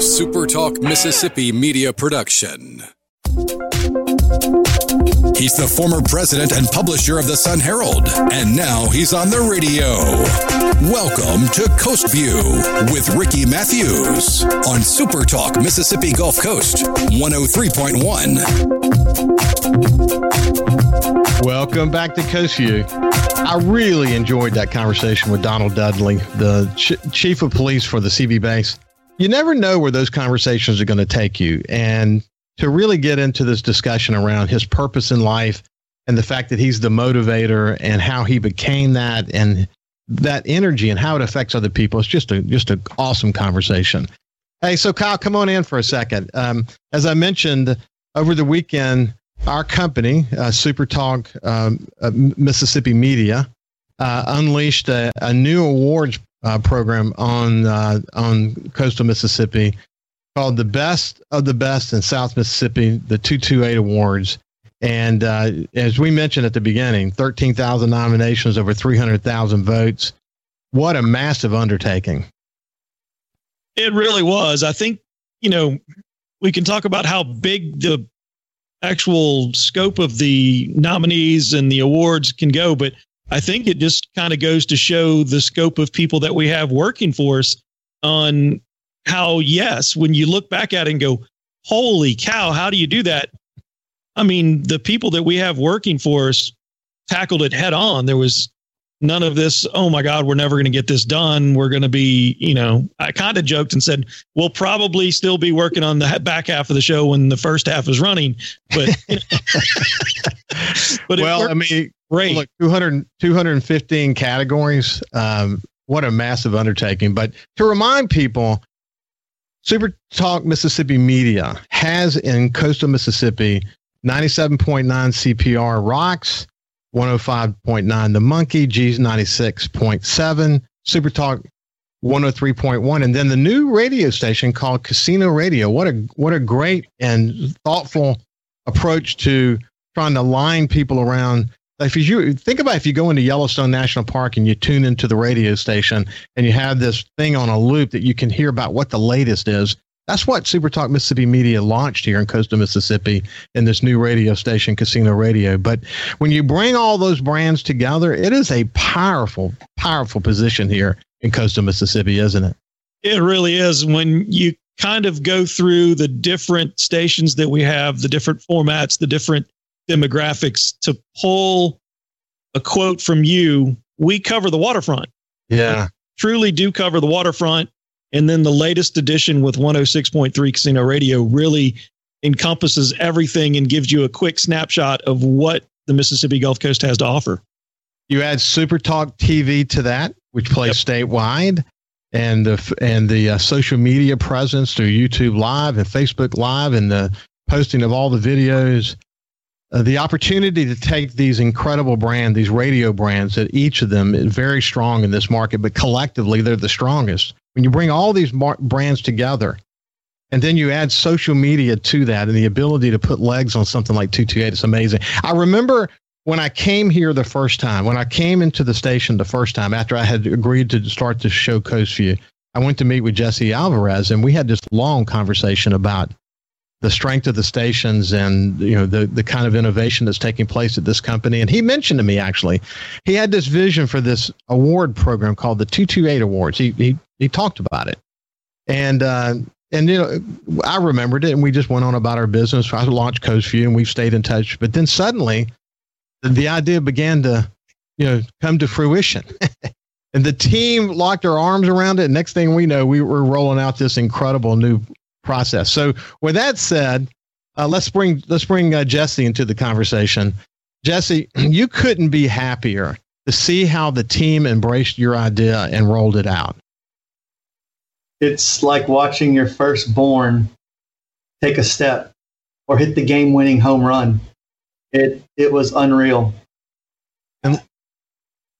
SuperTalk Mississippi media production. He's the former president and publisher of the Sun Herald, and now he's on the radio. Welcome to Coast View with Ricky Matthews on SuperTalk Mississippi Gulf Coast 103.1. Welcome back to Coast View. I really enjoyed that conversation with Donald Dudley, the ch- chief of police for the Seabee base. You never know where those conversations are going to take you. And to really get into this discussion around his purpose in life and the fact that he's the motivator and how he became that and that energy and how it affects other people. It's just a just an awesome conversation. Hey, so Kyle, come on in for a second. Um, as I mentioned over the weekend, our company, uh, Super Talk um, uh, Mississippi Media, uh, unleashed a, a, new awards uh, program on uh, on coastal Mississippi called the Best of the Best in South Mississippi, the 228 Awards. And uh, as we mentioned at the beginning, 13,000 nominations, over 300,000 votes. What a massive undertaking. It really was. I think, you know, we can talk about how big the actual scope of the nominees and the awards can go, but I think it just kind of goes to show the scope of people that we have working for us on how, yes, when you look back at it and go, holy cow, how do you do that? I mean, the people that we have working for us tackled it head on. There was none of this, oh my God, we're never going to get this done. We're going to be, you know, I kind of joked and said, we'll probably still be working on the back half of the show when the first half is running. But, but well, I mean, great. Look, 200, 215 categories. Um, what a massive undertaking. But to remind people, Super Talk Mississippi Media has in coastal Mississippi 97.9 CPR Rocks, 105.9 The Monkey, G's 96.7, Super Talk 103.1 and then the new radio station called Casino Radio. What a what a great and thoughtful approach to trying to line people around if you think about if you go into Yellowstone National Park and you tune into the radio station and you have this thing on a loop that you can hear about what the latest is. That's what Super Talk Mississippi Media launched here in coastal Mississippi in this new radio station, Casino Radio. But when you bring all those brands together, it is a powerful, powerful position here in coastal Mississippi, isn't it? It really is. When you kind of go through the different stations that we have, the different formats, the different demographics to pull a quote from you. We cover the waterfront. Yeah. We truly do cover the waterfront. And then the latest edition with 106.3 Casino Radio really encompasses everything and gives you a quick snapshot of what the Mississippi Gulf Coast has to offer. You add Super Talk TV to that, which plays yep. statewide, and the and the uh, social media presence through YouTube Live and Facebook Live, and the posting of all the videos uh, the opportunity to take these incredible brands, these radio brands, that each of them is very strong in this market, but collectively they're the strongest. When you bring all these mar- brands together, and then you add social media to that and the ability to put legs on something like 228, it's amazing. I remember when I came here the first time, when I came into the station the first time after I had agreed to start the show Coast View, I went to meet with Jesse Alvarez and we had this long conversation about the strength of the stations and you know the the kind of innovation that's taking place at this company. And he mentioned to me actually, he had this vision for this award program called the 228 Awards. He he he talked about it, and uh, and you know I remembered it, and we just went on about our business. I launched Coast View, and we've stayed in touch. But then suddenly, the, the idea began to you know come to fruition. and the team locked their arms around it. And next thing we know, we were rolling out this incredible new process. So, with that said, uh, let's bring let's bring uh, Jesse into the conversation. Jesse, you couldn't be happier to see how the team embraced your idea and rolled it out. It's like watching your firstborn take a step or hit the game-winning home run. It it was unreal. And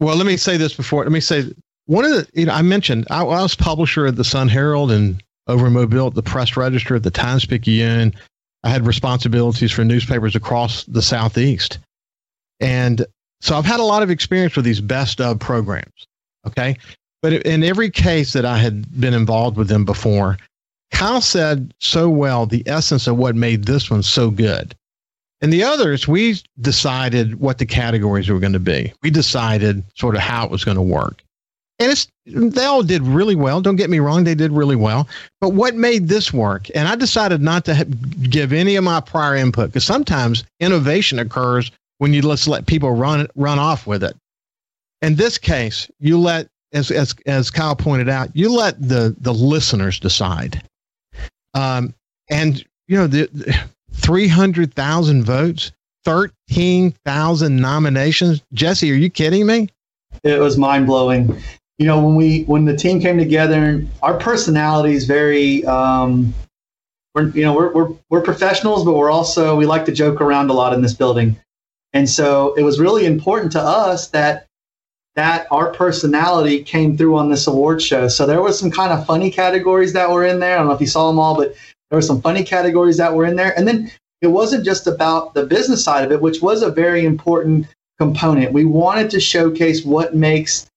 well, let me say this before. Let me say one of the you know I mentioned I, I was publisher of the Sun Herald and over in Mobile at the Press Register, at the Times Picayune. I had responsibilities for newspapers across the Southeast. And so I've had a lot of experience with these best of programs. Okay. But in every case that I had been involved with them before, Kyle said so well the essence of what made this one so good. And the others, we decided what the categories were going to be. We decided sort of how it was going to work. And it's they all did really well. Don't get me wrong, they did really well. But what made this work? And I decided not to give any of my prior input because sometimes innovation occurs when you just let people run run off with it. In this case, you let as as as Kyle pointed out, you let the the listeners decide. Um, and you know the, the 300,000 votes, 13,000 nominations. Jesse, are you kidding me? It was mind blowing. You know, when we when the team came together, our personalities very um, we're you know we're, we're we're professionals, but we're also we like to joke around a lot in this building, and so it was really important to us that that our personality came through on this award show. So there was some kind of funny categories that were in there. I don't know if you saw them all, but there were some funny categories that were in there. And then it wasn't just about the business side of it, which was a very important component. We wanted to showcase what makes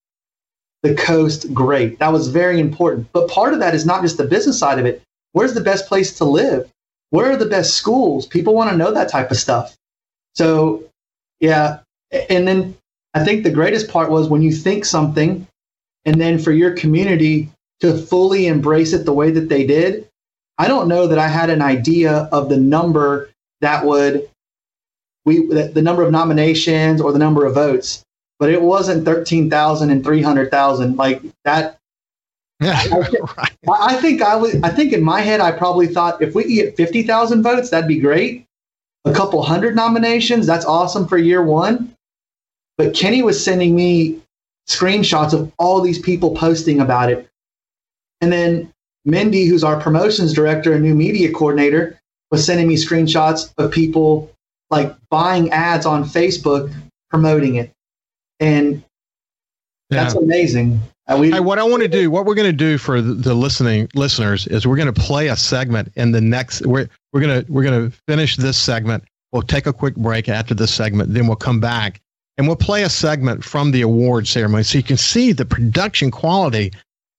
the coast great. That was very important. But part of that is not just the business side of it. Where's the best place to live? Where are the best schools? People want to know that type of stuff. So, yeah. And then I think the greatest part was when you think something and then for your community to fully embrace it the way that they did, I don't know that I had an idea of the number that would we the number of nominations or the number of votes, but it wasn't thirteen thousand and three hundred thousand like that. Yeah, right. I think I was. I think in my head, I probably thought if we get fifty thousand votes, that'd be great. A couple hundred nominations, that's awesome for year one. But Kenny was sending me screenshots of all these people posting about it, and then Mindy, who's our promotions director and new media coordinator, was sending me screenshots of people like buying ads on Facebook promoting it. And that's yeah. amazing. Uh, we, hey, what I want to do, what we're going to do for the, the listening listeners is we're going to play a segment in the next. We're we're going to we're going to finish this segment. We'll take a quick break after this segment, then we'll come back and we'll play a segment from the award ceremony so you can see the production quality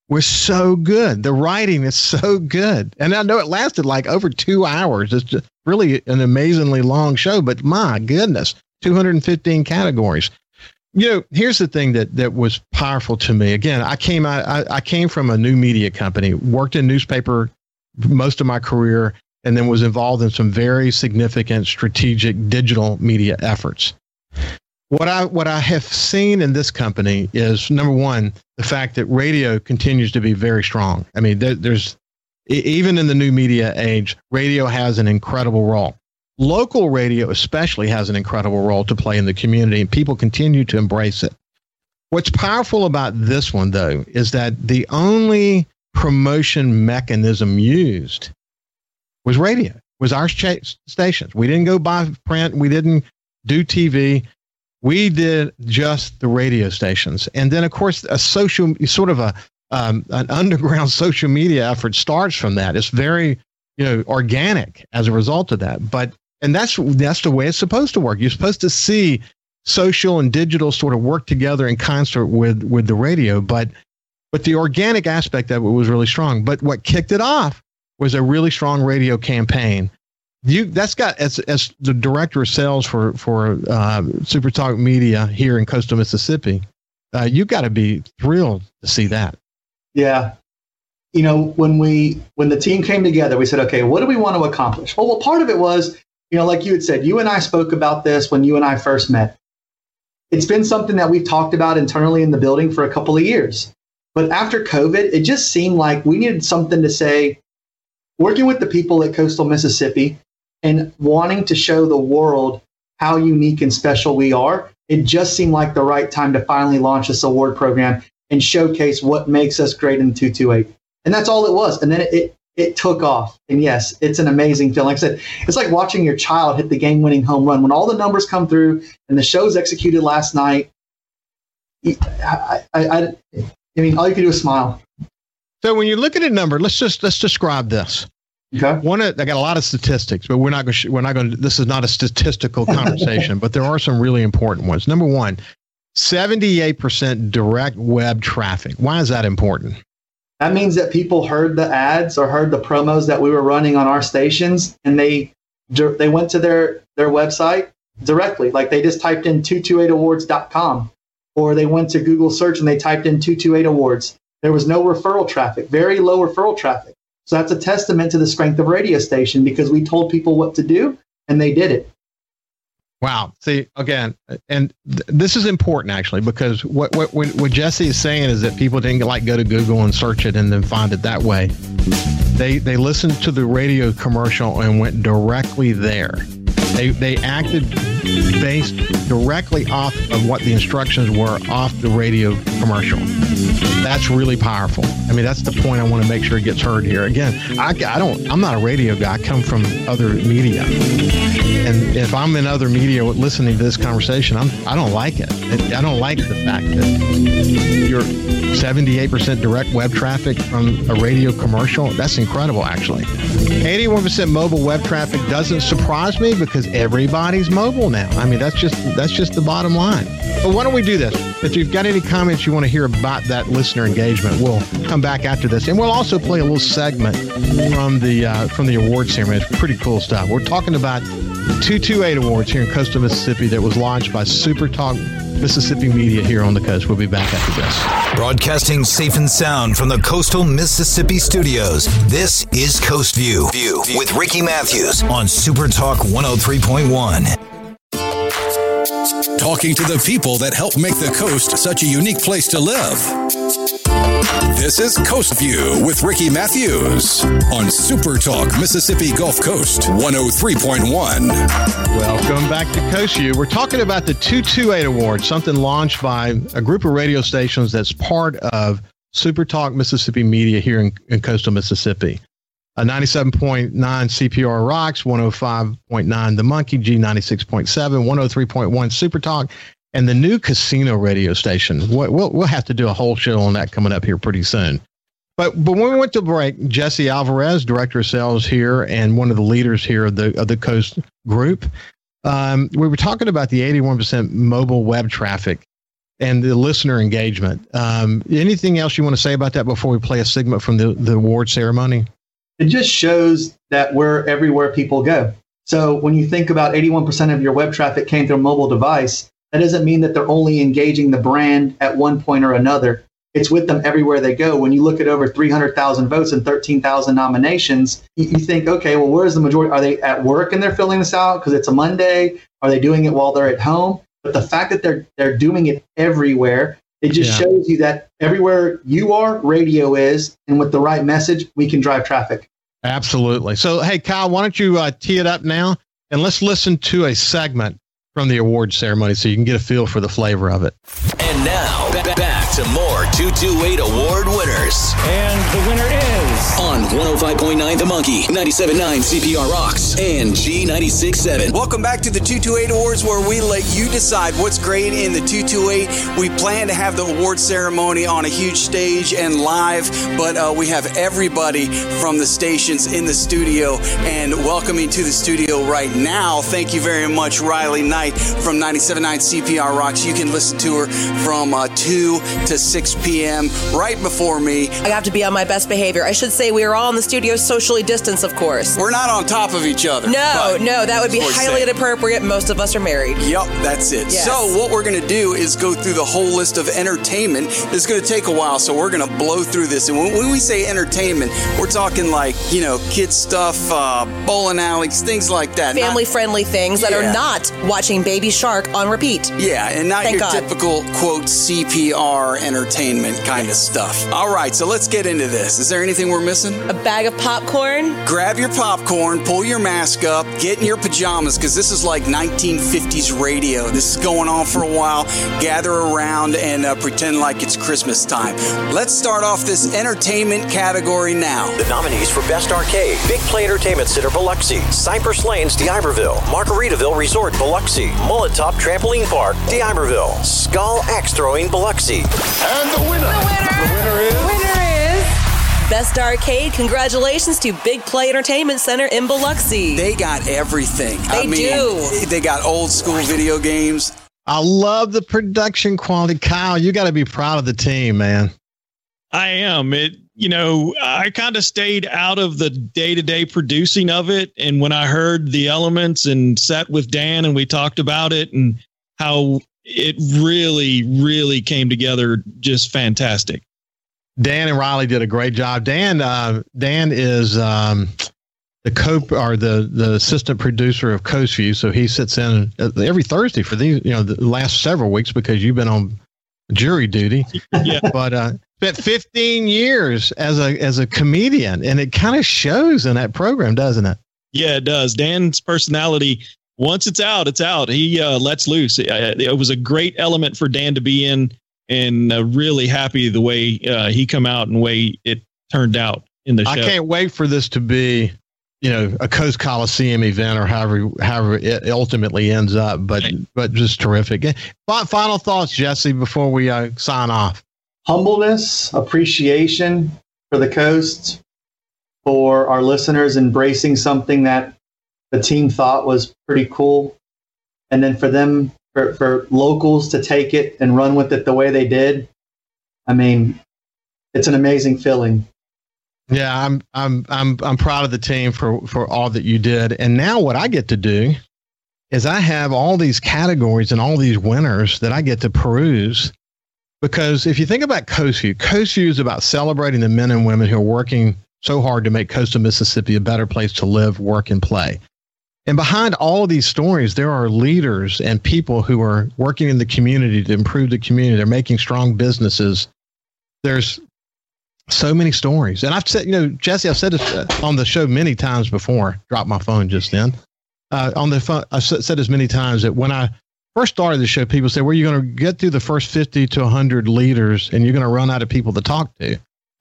was so good. The writing is so good. And I know it lasted like over two hours. It's really an amazingly long show, but my goodness, 215 categories. You know, here's the thing that, that was powerful to me. Again, I came I, I came from a new media company, worked in newspaper most of my career, and then was involved in some very significant strategic digital media efforts. What I what I have seen in this company is number one, the fact that radio continues to be very strong. I mean, there, there's even in the new media age, radio has an incredible role. Local radio, especially, has an incredible role to play in the community, and people continue to embrace it. What's powerful about this one, though, is that the only promotion mechanism used was radio, was our stations. We didn't go buy print, we didn't do TV we did just the radio stations, and then of course a social sort of a um, an underground social media effort starts from that. It's very you know organic as a result of that, but and that's that's the way it's supposed to work. You're supposed to see social and digital sort of work together in concert with with the radio, but but the organic aspect of it was really strong. But what kicked it off was a really strong radio campaign you that's got as as the director of sales for for uh, Super Talk Media here in coastal Mississippi, uh, you got to be thrilled to see that. Yeah, you know when we when the team came together, we said, okay, what do we want to accomplish? Well, well, part of it was you know like you had said, you and I spoke about this when you and I first met. It's been something that we've talked about internally in the building for a couple of years. But after COVID, it just seemed like we needed something to say. Working with the people at Coastal Mississippi, and wanting to show the world how unique and special we are, it just seemed like the right time to finally launch this award program and showcase what makes us great in 228. And that's all it was. And then it, it, it took off. And yes, it's an amazing feeling. Like I said, it's like watching your child hit the game winning home run. When all the numbers come through and the show's executed last night, I, I, I, I mean, all you can do is smile. So when you look at a number, let's just let's describe this. Okay. One, I got a lot of statistics, but we're not going. to We're not going. to This is not a statistical conversation, but there are some really important ones. Number one, seventy-eight percent direct web traffic. Why is that important? That means that people heard the ads or heard the promos that we were running on our stations, and they they went to their their website directly. Like they just typed in 228awards.com, or they went to Google search and they typed in 228 awards. There was no referral traffic, very low referral traffic. So that's a testament to the strength of radio station because we told people what to do and they did it. Wow. See, again, and th- this is important actually because what, what, what Jesse is saying is that people didn't like go to Google and search it and then find it that way. They, they listened to the radio commercial and went directly there. They, they acted based directly off of what the instructions were off the radio commercial. That's really powerful. I mean, that's the point I want to make sure it gets heard here. Again, I, I don't, I'm not a radio guy. I come from other media. And if I'm in other media listening to this conversation, I'm, I don't like it. I don't like the fact that you're 78% direct web traffic from a radio commercial. That's incredible, actually. 81% mobile web traffic doesn't surprise me because everybody's mobile now. I mean, that's just that's just the bottom line. But why don't we do this? If you've got any comments you want to hear about that listener engagement, we'll come back after this, and we'll also play a little segment from the uh, from the award ceremony. It's pretty cool stuff. We're talking about 228 Awards here in Coastal Mississippi that was launched by Super Talk Mississippi Media here on the coast. We'll be back after this. Broadcasting safe and sound from the Coastal Mississippi studios. This is Coast View, View with Ricky Matthews on Super Talk 103.1 talking to the people that help make the coast such a unique place to live. This is Coast View with Ricky Matthews on Super Talk Mississippi Gulf Coast 103.1. Welcome back to Coast View. We're talking about the 228 Award, something launched by a group of radio stations that's part of Super Talk Mississippi Media here in, in coastal Mississippi. A 97.9 CPR Rocks, 105.9 The Monkey, G96.7, 103.1 Super Talk, and the new casino radio station. We'll, we'll have to do a whole show on that coming up here pretty soon. But but when we went to break, Jesse Alvarez, director of sales here and one of the leaders here of the of the Coast Group, um, we were talking about the 81% mobile web traffic and the listener engagement. Um, anything else you want to say about that before we play a segment from the, the award ceremony? It just shows that we're everywhere people go. So when you think about 81% of your web traffic came through a mobile device, that doesn't mean that they're only engaging the brand at one point or another. It's with them everywhere they go. When you look at over 300,000 votes and 13,000 nominations, you, think, okay, well, where's the majority? Are they at work and they're filling this out because it's a Monday? Are they doing it while they're at home? But the fact that they're they're doing it everywhere, it just yeah. shows you that everywhere you are, radio is, and with the right message, we can drive traffic. Absolutely. So, hey, Kyle, why don't you uh, tee it up now and let's listen to a segment from the award ceremony so you can get a feel for the flavor of it. And now, back to more 228 award winners. And the winner is on 105.9 The Monkey, 97.9 CPR Rocks, and G96.7. Welcome back to the 228 Awards where we let you decide what's great in the 228. We plan to have the award ceremony on a huge stage and live, but uh, we have everybody from the stations in the studio and welcoming to the studio right now. Thank you very much, Riley Knight from 97.9 CPR Rocks. You can listen to her from uh, 2 to 6 p.m. right before me. I have to be on my best behavior. I should say we are all in the studio socially distanced, of course. We're not on top of each other. No, no, that would be highly inappropriate. Most of us are married. Yep, that's it. Yes. So, what we're going to do is go through the whole list of entertainment. It's going to take a while, so we're going to blow through this. And when, we say entertainment, we're talking like, you know, kids stuff, uh, bowling alleys, things like that. Family friendly things yeah. that are not watching Baby Shark on repeat. Yeah, and not Thank your God. typical, quote, CPR entertainment kind of stuff. All right, so let's get into this. Is there anything we're missing? A bag of popcorn. Grab your popcorn, pull your mask up, get in your pajamas, because this is like 1950s radio. This is going on for a while. Gather around and uh, pretend like it's Christmas time. Let's start off this entertainment category now. The nominees for Best Arcade Big Play Entertainment Center Biloxi, Cypress Lanes, D'Iberville, Margaritaville Resort Biloxi, Mullet Top Trampoline Park, D'Iberville, Skull Axe Throwing Biloxi. And the winner. The winner. The winner is. The winner is. Best Arcade, congratulations to Big Play Entertainment Center in Biloxi. They got everything. They I mean, do. They got old school video games. I love the production quality. Kyle, you got to be proud of the team, man. I am. It you know, I kind of stayed out of the day to day producing of it. And when I heard the elements and sat with Dan and we talked about it and how it really, really came together just fantastic. Dan and Riley did a great job. Dan, uh, Dan is um, the co or the the assistant producer of Coast View, so he sits in every Thursday for these, you know, the last several weeks because you've been on jury duty. Yeah. but uh, spent 15 years as a as a comedian, and it kind of shows in that program, doesn't it? Yeah, it does. Dan's personality once it's out, it's out. He uh, lets loose. It, it, was a great element for Dan to be in, and uh, really happy the way uh, he come out and way it turned out in the show. I can't wait for this to be, you know, a Coast Coliseum event or however however it ultimately ends up. But right. but just terrific. Final thoughts, Jesse, before we uh, sign off. Humbleness, appreciation for the coast, for our listeners embracing something that the team thought was pretty cool. And then for them, for, for locals to take it and run with it the way they did, I mean, it's an amazing feeling. Yeah, I'm I'm I'm I'm proud of the team for for all that you did. And now what I get to do is I have all these categories and all these winners that I get to peruse. Because if you think about Coast View is about celebrating the men and women who are working so hard to make coastal Mississippi a better place to live, work, and play. And behind all these stories, there are leaders and people who are working in the community to improve the community. They're making strong businesses. There's so many stories. And I've said, you know, Jesse, I've said this uh, on the show many times before. Dropped my phone just then. Uh, on the phone, I've said this many times that when I first started the show, people said, "Well, you're going to get through the first 50 to 100 leaders, and you're going to run out of people to talk to."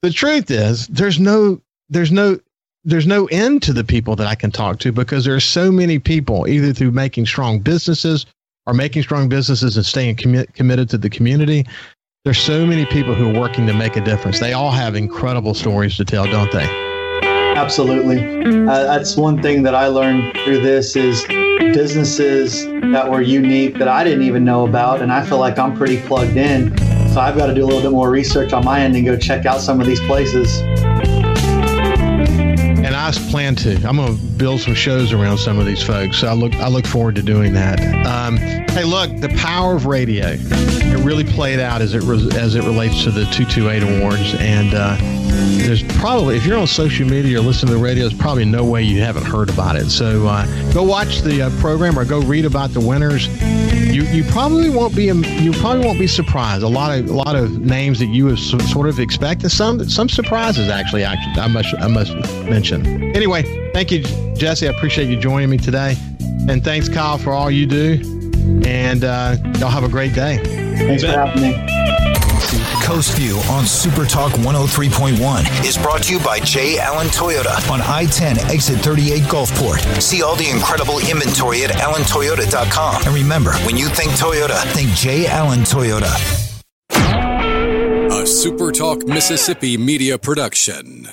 the truth is, there's no, there's no there's no end to the people that I can talk to because there are so many people, either through making strong businesses or making strong businesses and staying commi- committed to the community. There's so many people who are working to make a difference. They all have incredible stories to tell, don't they? Absolutely. Uh, that's one thing that I learned through this is businesses that were unique that I didn't even know about, and I feel like I'm pretty plugged in. So I've got to do a little bit more research on my end and go check out some of these places. I plan to. I'm going to build some shows around some of these folks. So I look I look forward to doing that. Um, hey, look, the power of radio. It really played out as it as it relates to the 228 awards, and uh, there's probably if you're on social media or listening to the radio, there's probably no way you haven't heard about it. So uh, go watch the uh, program or go read about the winners. You you probably won't be you probably won't be surprised. A lot of a lot of names that you have sort of expected. Some some surprises actually. Actually, I must I must mention. Anyway, thank you, Jesse. I appreciate you joining me today, and thanks, Kyle, for all you do. And uh, y'all have a great day. Thanks for having me. Coast View on Super Talk 103.1 is brought to you by J. Allen Toyota on I 10 exit 38 Gulfport. See all the incredible inventory at allentoyota.com. And remember, when you think Toyota, think J. Allen Toyota. A Super Talk Mississippi media production.